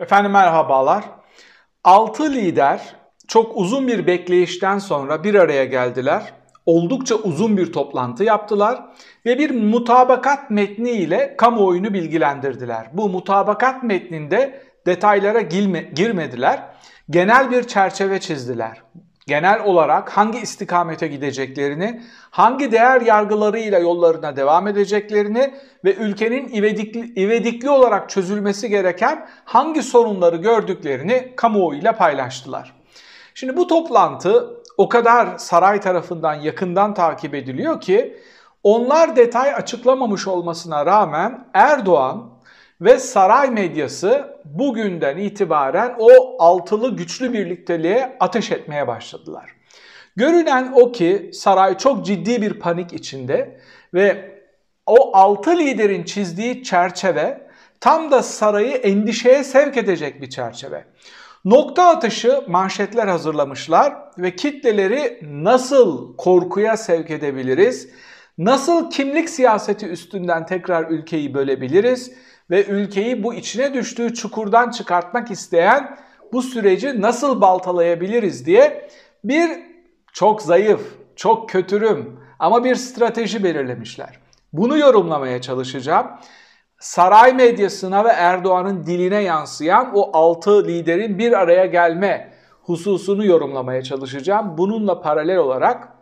Efendim merhabalar. Altı lider çok uzun bir bekleyişten sonra bir araya geldiler. Oldukça uzun bir toplantı yaptılar ve bir mutabakat metni ile kamuoyunu bilgilendirdiler. Bu mutabakat metninde detaylara girmediler. Genel bir çerçeve çizdiler genel olarak hangi istikamete gideceklerini, hangi değer yargılarıyla yollarına devam edeceklerini ve ülkenin ivedikli, ivedikli olarak çözülmesi gereken hangi sorunları gördüklerini kamuoyuyla paylaştılar. Şimdi bu toplantı o kadar saray tarafından yakından takip ediliyor ki onlar detay açıklamamış olmasına rağmen Erdoğan ve saray medyası bugünden itibaren o altılı güçlü birlikteliğe ateş etmeye başladılar. Görünen o ki saray çok ciddi bir panik içinde ve o altı liderin çizdiği çerçeve tam da sarayı endişeye sevk edecek bir çerçeve. Nokta atışı manşetler hazırlamışlar ve kitleleri nasıl korkuya sevk edebiliriz? Nasıl kimlik siyaseti üstünden tekrar ülkeyi bölebiliriz? Ve ülkeyi bu içine düştüğü çukurdan çıkartmak isteyen bu süreci nasıl baltalayabiliriz diye bir çok zayıf, çok kötürüm ama bir strateji belirlemişler. Bunu yorumlamaya çalışacağım. Saray medyasına ve Erdoğan'ın diline yansıyan o altı liderin bir araya gelme hususunu yorumlamaya çalışacağım. Bununla paralel olarak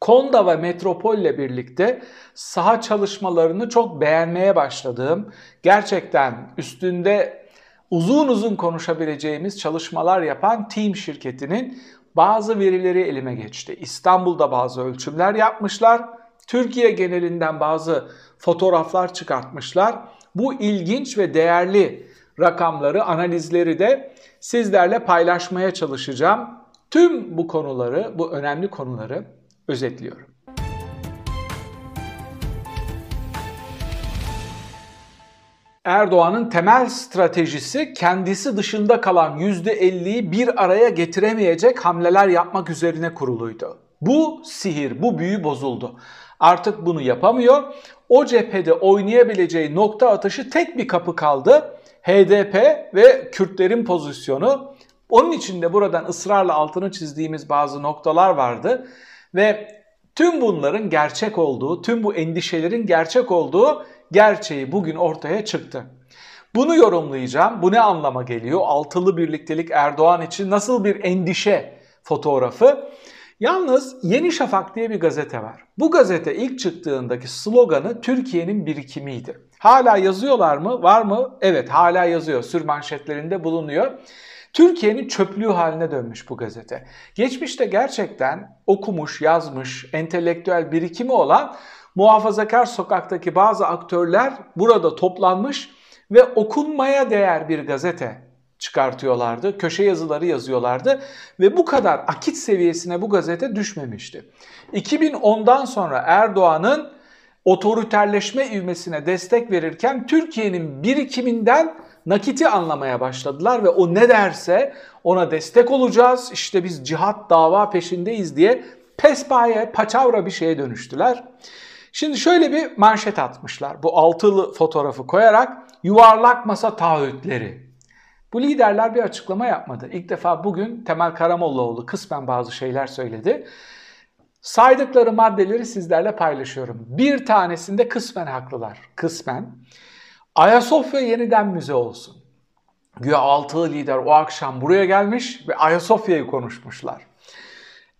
Konda ve Metropol ile birlikte saha çalışmalarını çok beğenmeye başladığım, gerçekten üstünde uzun uzun konuşabileceğimiz çalışmalar yapan Team şirketinin bazı verileri elime geçti. İstanbul'da bazı ölçümler yapmışlar. Türkiye genelinden bazı fotoğraflar çıkartmışlar. Bu ilginç ve değerli rakamları, analizleri de sizlerle paylaşmaya çalışacağım. Tüm bu konuları, bu önemli konuları özetliyorum. Erdoğan'ın temel stratejisi kendisi dışında kalan %50'yi bir araya getiremeyecek hamleler yapmak üzerine kuruluydu. Bu sihir, bu büyü bozuldu. Artık bunu yapamıyor. O cephede oynayabileceği nokta atışı tek bir kapı kaldı. HDP ve Kürtlerin pozisyonu. Onun için de buradan ısrarla altını çizdiğimiz bazı noktalar vardı. Ve tüm bunların gerçek olduğu, tüm bu endişelerin gerçek olduğu gerçeği bugün ortaya çıktı. Bunu yorumlayacağım. Bu ne anlama geliyor? Altılı birliktelik Erdoğan için nasıl bir endişe fotoğrafı? Yalnız Yeni Şafak diye bir gazete var. Bu gazete ilk çıktığındaki sloganı Türkiye'nin birikimiydi. Hala yazıyorlar mı? Var mı? Evet hala yazıyor. Sür manşetlerinde bulunuyor. Türkiye'nin çöplüğü haline dönmüş bu gazete. Geçmişte gerçekten okumuş, yazmış, entelektüel birikimi olan muhafazakar sokaktaki bazı aktörler burada toplanmış ve okunmaya değer bir gazete çıkartıyorlardı. Köşe yazıları yazıyorlardı ve bu kadar akit seviyesine bu gazete düşmemişti. 2010'dan sonra Erdoğan'ın otoriterleşme ivmesine destek verirken Türkiye'nin birikiminden nakiti anlamaya başladılar ve o ne derse ona destek olacağız. İşte biz cihat dava peşindeyiz diye pespaye, paçavra bir şeye dönüştüler. Şimdi şöyle bir manşet atmışlar. Bu altılı fotoğrafı koyarak yuvarlak masa taahhütleri. Bu liderler bir açıklama yapmadı. İlk defa bugün Temel Karamollaoğlu kısmen bazı şeyler söyledi. Saydıkları maddeleri sizlerle paylaşıyorum. Bir tanesinde kısmen haklılar. Kısmen. Ayasofya yeniden müze olsun. Güya altılı lider o akşam buraya gelmiş ve Ayasofya'yı konuşmuşlar.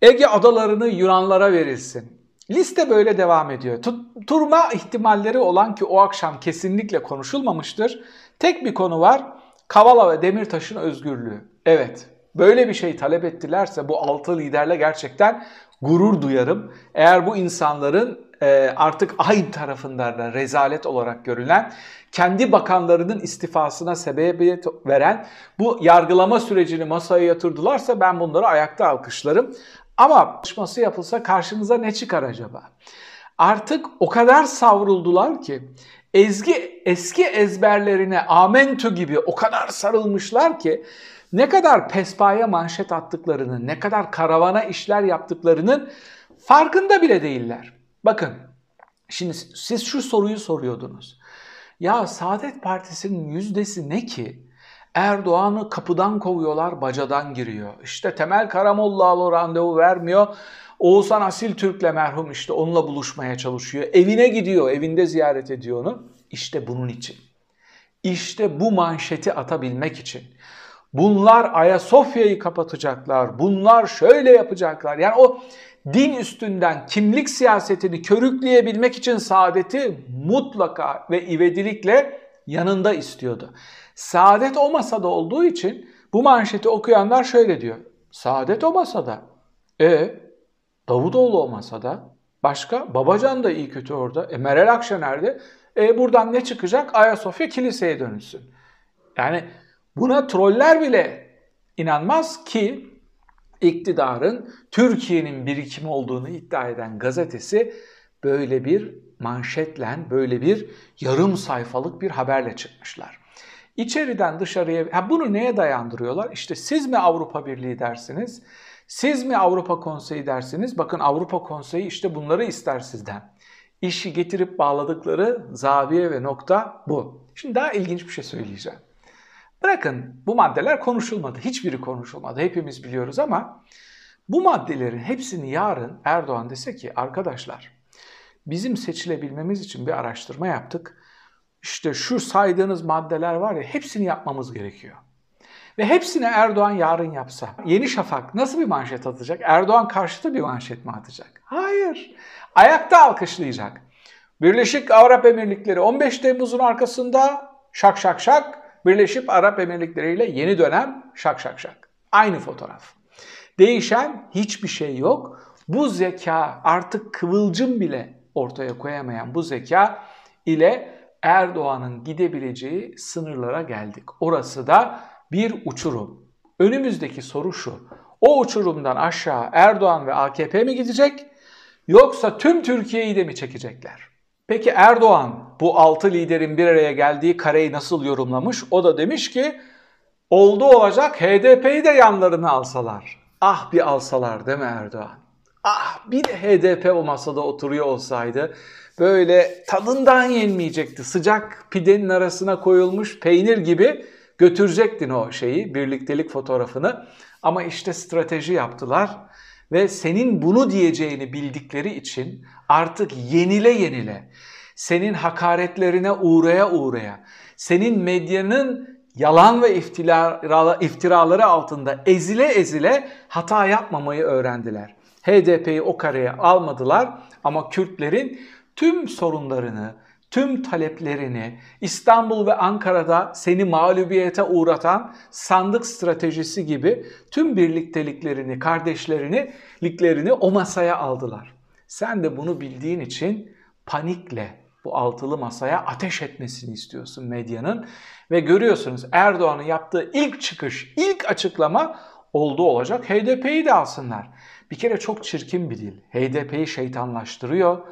Ege adalarını Yunanlara verilsin. Liste böyle devam ediyor. Tutturma ihtimalleri olan ki o akşam kesinlikle konuşulmamıştır. Tek bir konu var. Kavala ve Demirtaş'ın özgürlüğü. Evet, böyle bir şey talep ettilerse bu altı liderle gerçekten gurur duyarım. Eğer bu insanların artık aynı tarafından da rezalet olarak görülen, kendi bakanlarının istifasına sebebiyet veren bu yargılama sürecini masaya yatırdılarsa ben bunları ayakta alkışlarım. Ama çalışması yapılsa karşınıza ne çıkar acaba? Artık o kadar savruldular ki ezgi eski ezberlerine amentü gibi o kadar sarılmışlar ki ne kadar pespaya manşet attıklarını, ne kadar karavana işler yaptıklarının farkında bile değiller. Bakın şimdi siz şu soruyu soruyordunuz. Ya Saadet Partisi'nin yüzdesi ne ki? Erdoğan'ı kapıdan kovuyorlar, bacadan giriyor. İşte Temel Karamollaoğlu randevu vermiyor. Oğuzhan Asil Türk'le merhum işte onunla buluşmaya çalışıyor. Evine gidiyor, evinde ziyaret ediyor onu. İşte bunun için. İşte bu manşeti atabilmek için. Bunlar Ayasofya'yı kapatacaklar. Bunlar şöyle yapacaklar. Yani o din üstünden kimlik siyasetini körükleyebilmek için saadeti mutlaka ve ivedilikle yanında istiyordu. Saadet o masada olduğu için bu manşeti okuyanlar şöyle diyor. Saadet o masada. E Davutoğlu o masada. Başka? Babacan da iyi kötü orada. E Meral Akşener'de. E buradan ne çıkacak? Ayasofya kiliseye dönülsün. Yani buna troller bile inanmaz ki iktidarın Türkiye'nin birikimi olduğunu iddia eden gazetesi böyle bir manşetle, böyle bir yarım sayfalık bir haberle çıkmışlar. İçeriden dışarıya, ha bunu neye dayandırıyorlar? İşte siz mi Avrupa Birliği dersiniz, siz mi Avrupa Konseyi dersiniz? Bakın Avrupa Konseyi işte bunları ister sizden. İşi getirip bağladıkları zaviye ve nokta bu. Şimdi daha ilginç bir şey söyleyeceğim. Bırakın bu maddeler konuşulmadı. Hiçbiri konuşulmadı. Hepimiz biliyoruz ama bu maddelerin hepsini yarın Erdoğan dese ki arkadaşlar bizim seçilebilmemiz için bir araştırma yaptık. İşte şu saydığınız maddeler var ya hepsini yapmamız gerekiyor. Ve hepsini Erdoğan yarın yapsa. Yeni Şafak nasıl bir manşet atacak? Erdoğan karşıtı bir manşet mi atacak? Hayır. Ayakta alkışlayacak. Birleşik Arap Emirlikleri 15 Temmuz'un arkasında şak şak şak Birleşik Arap Emirlikleri ile yeni dönem şak şak şak. Aynı fotoğraf. Değişen hiçbir şey yok. Bu zeka artık kıvılcım bile ortaya koyamayan bu zeka ile Erdoğan'ın gidebileceği sınırlara geldik. Orası da bir uçurum. Önümüzdeki soru şu. O uçurumdan aşağı Erdoğan ve AKP mi gidecek yoksa tüm Türkiye'yi de mi çekecekler? Peki Erdoğan bu altı liderin bir araya geldiği kareyi nasıl yorumlamış? O da demiş ki oldu olacak HDP'yi de yanlarına alsalar. Ah bir alsalar değil mi Erdoğan? Ah bir de HDP o masada oturuyor olsaydı böyle tadından yenmeyecekti. Sıcak pidenin arasına koyulmuş peynir gibi götürecektin o şeyi, birliktelik fotoğrafını. Ama işte strateji yaptılar ve senin bunu diyeceğini bildikleri için artık yenile yenile, senin hakaretlerine uğraya uğraya, senin medyanın yalan ve iftiraları altında ezile ezile hata yapmamayı öğrendiler. HDP'yi o kareye almadılar ama Kürtlerin tüm sorunlarını, tüm taleplerini İstanbul ve Ankara'da seni mağlubiyete uğratan sandık stratejisi gibi tüm birlikteliklerini, kardeşlerini, liklerini o masaya aldılar. Sen de bunu bildiğin için panikle bu altılı masaya ateş etmesini istiyorsun medyanın ve görüyorsunuz Erdoğan'ın yaptığı ilk çıkış, ilk açıklama oldu olacak HDP'yi de alsınlar. Bir kere çok çirkin bir dil. HDP'yi şeytanlaştırıyor.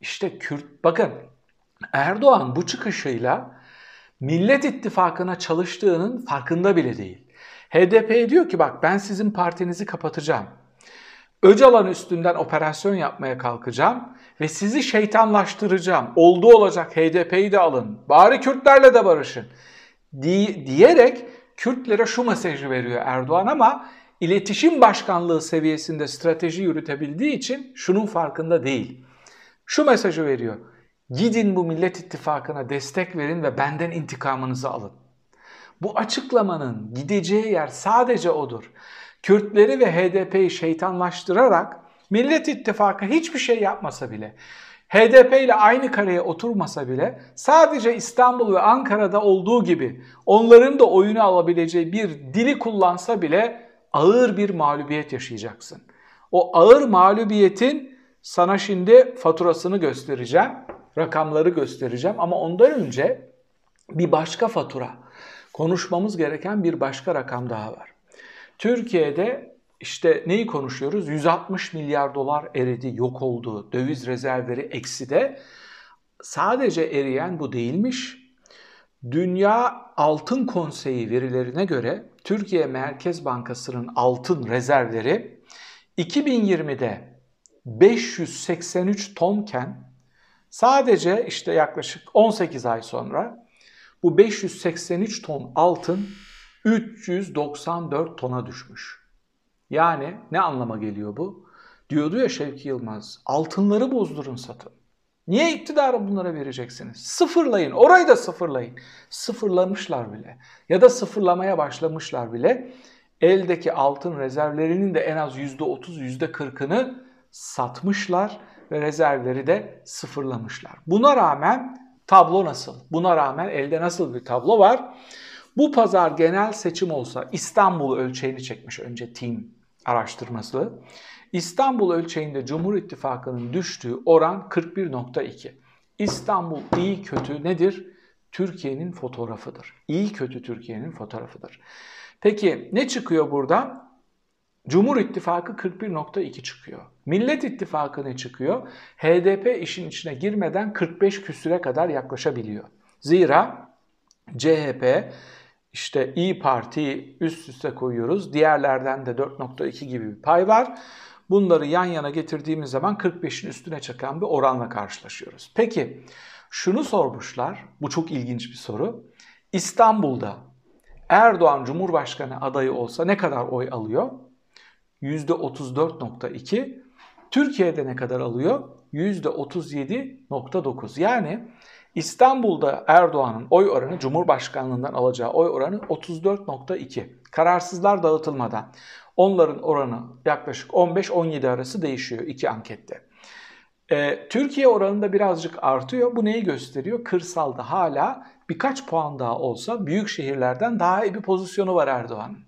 İşte Kürt, bakın Erdoğan bu çıkışıyla Millet İttifakı'na çalıştığının farkında bile değil. HDP diyor ki bak ben sizin partinizi kapatacağım. Öcalan üstünden operasyon yapmaya kalkacağım ve sizi şeytanlaştıracağım. Oldu olacak HDP'yi de alın. Bari Kürtlerle de barışın. Di diyerek Kürtlere şu mesajı veriyor Erdoğan ama iletişim başkanlığı seviyesinde strateji yürütebildiği için şunun farkında değil. Şu mesajı veriyor. Gidin bu Millet İttifakı'na destek verin ve benden intikamınızı alın. Bu açıklamanın gideceği yer sadece odur. Kürtleri ve HDP'yi şeytanlaştırarak Millet İttifakı hiçbir şey yapmasa bile, HDP ile aynı kareye oturmasa bile sadece İstanbul ve Ankara'da olduğu gibi onların da oyunu alabileceği bir dili kullansa bile ağır bir mağlubiyet yaşayacaksın. O ağır mağlubiyetin sana şimdi faturasını göstereceğim rakamları göstereceğim ama ondan önce bir başka fatura, konuşmamız gereken bir başka rakam daha var. Türkiye'de işte neyi konuşuyoruz? 160 milyar dolar eridi, yok oldu, döviz rezervleri ekside. Sadece eriyen bu değilmiş. Dünya Altın Konseyi verilerine göre Türkiye Merkez Bankası'nın altın rezervleri 2020'de 583 tonken Sadece işte yaklaşık 18 ay sonra bu 583 ton altın 394 tona düşmüş. Yani ne anlama geliyor bu? Diyordu ya Şevki Yılmaz, altınları bozdurun satın. Niye iktidarı bunlara vereceksiniz? Sıfırlayın, orayı da sıfırlayın. Sıfırlamışlar bile ya da sıfırlamaya başlamışlar bile. Eldeki altın rezervlerinin de en az %30, %40'ını satmışlar ve rezervleri de sıfırlamışlar. Buna rağmen tablo nasıl? Buna rağmen elde nasıl bir tablo var? Bu pazar genel seçim olsa İstanbul ölçeğini çekmiş önce team araştırması. İstanbul ölçeğinde Cumhur İttifakı'nın düştüğü oran 41.2. İstanbul iyi kötü nedir? Türkiye'nin fotoğrafıdır. İyi kötü Türkiye'nin fotoğrafıdır. Peki ne çıkıyor buradan? Cumhur İttifakı 41.2 çıkıyor. Millet İttifakı ne çıkıyor? HDP işin içine girmeden 45 küsüre kadar yaklaşabiliyor. Zira CHP işte İyi Parti üst üste koyuyoruz. Diğerlerden de 4.2 gibi bir pay var. Bunları yan yana getirdiğimiz zaman 45'in üstüne çıkan bir oranla karşılaşıyoruz. Peki şunu sormuşlar. Bu çok ilginç bir soru. İstanbul'da Erdoğan Cumhurbaşkanı adayı olsa ne kadar oy alıyor? %34.2. Türkiye'de ne kadar alıyor? %37.9. Yani İstanbul'da Erdoğan'ın oy oranı Cumhurbaşkanlığından alacağı oy oranı 34.2. Kararsızlar dağıtılmadan. Onların oranı yaklaşık 15-17 arası değişiyor iki ankette. Ee, Türkiye oranında birazcık artıyor. Bu neyi gösteriyor? Kırsalda hala birkaç puan daha olsa büyük şehirlerden daha iyi bir pozisyonu var Erdoğan'ın.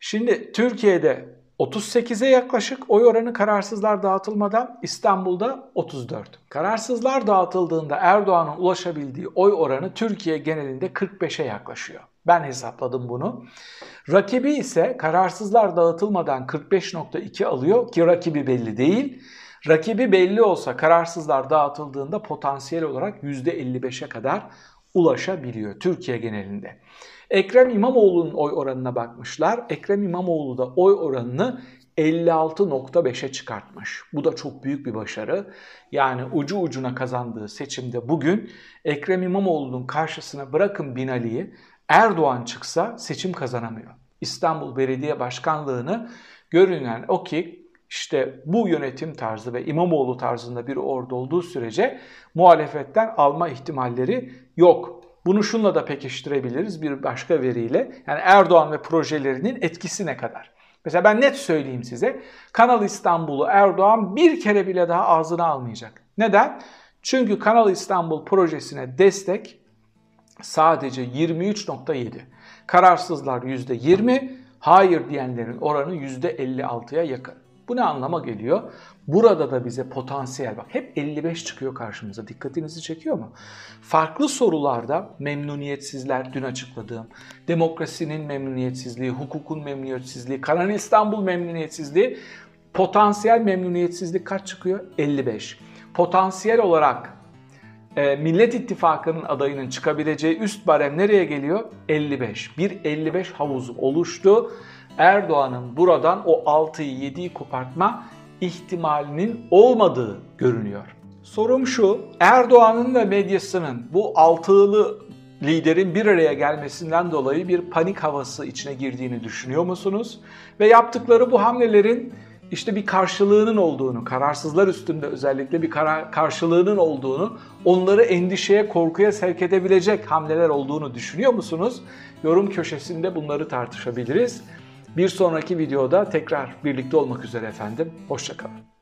Şimdi Türkiye'de 38'e yaklaşık oy oranı kararsızlar dağıtılmadan İstanbul'da 34. Kararsızlar dağıtıldığında Erdoğan'ın ulaşabildiği oy oranı Türkiye genelinde 45'e yaklaşıyor. Ben hesapladım bunu. Rakibi ise kararsızlar dağıtılmadan 45.2 alıyor ki rakibi belli değil. Rakibi belli olsa kararsızlar dağıtıldığında potansiyel olarak %55'e kadar ulaşabiliyor Türkiye genelinde. Ekrem İmamoğlu'nun oy oranına bakmışlar. Ekrem İmamoğlu da oy oranını 56.5'e çıkartmış. Bu da çok büyük bir başarı. Yani ucu ucuna kazandığı seçimde bugün Ekrem İmamoğlu'nun karşısına bırakın Binali'yi Erdoğan çıksa seçim kazanamıyor. İstanbul Belediye Başkanlığı'nı görünen o ki işte bu yönetim tarzı ve İmamoğlu tarzında biri orada olduğu sürece muhalefetten alma ihtimalleri yok. Bunu şunla da pekiştirebiliriz bir başka veriyle. Yani Erdoğan ve projelerinin etkisi ne kadar? Mesela ben net söyleyeyim size. Kanal İstanbul'u Erdoğan bir kere bile daha ağzına almayacak. Neden? Çünkü Kanal İstanbul projesine destek sadece 23.7. Kararsızlar %20, hayır diyenlerin oranı %56'ya yakın. Bu ne anlama geliyor? Burada da bize potansiyel bak hep 55 çıkıyor karşımıza. Dikkatinizi çekiyor mu? Farklı sorularda memnuniyetsizler dün açıkladığım, demokrasinin memnuniyetsizliği, hukukun memnuniyetsizliği, Kanal İstanbul memnuniyetsizliği, potansiyel memnuniyetsizlik kaç çıkıyor? 55. Potansiyel olarak e, Millet İttifakı'nın adayının çıkabileceği üst barem nereye geliyor? 55. Bir 55 havuzu oluştu. Erdoğan'ın buradan o 6'yı 7'yi kopartma ihtimalinin olmadığı görünüyor. Sorum şu, Erdoğan'ın ve medyasının bu altılı liderin bir araya gelmesinden dolayı bir panik havası içine girdiğini düşünüyor musunuz? Ve yaptıkları bu hamlelerin işte bir karşılığının olduğunu, kararsızlar üstünde özellikle bir karar, karşılığının olduğunu, onları endişeye, korkuya sevk edebilecek hamleler olduğunu düşünüyor musunuz? Yorum köşesinde bunları tartışabiliriz. Bir sonraki videoda tekrar birlikte olmak üzere efendim. Hoşçakalın.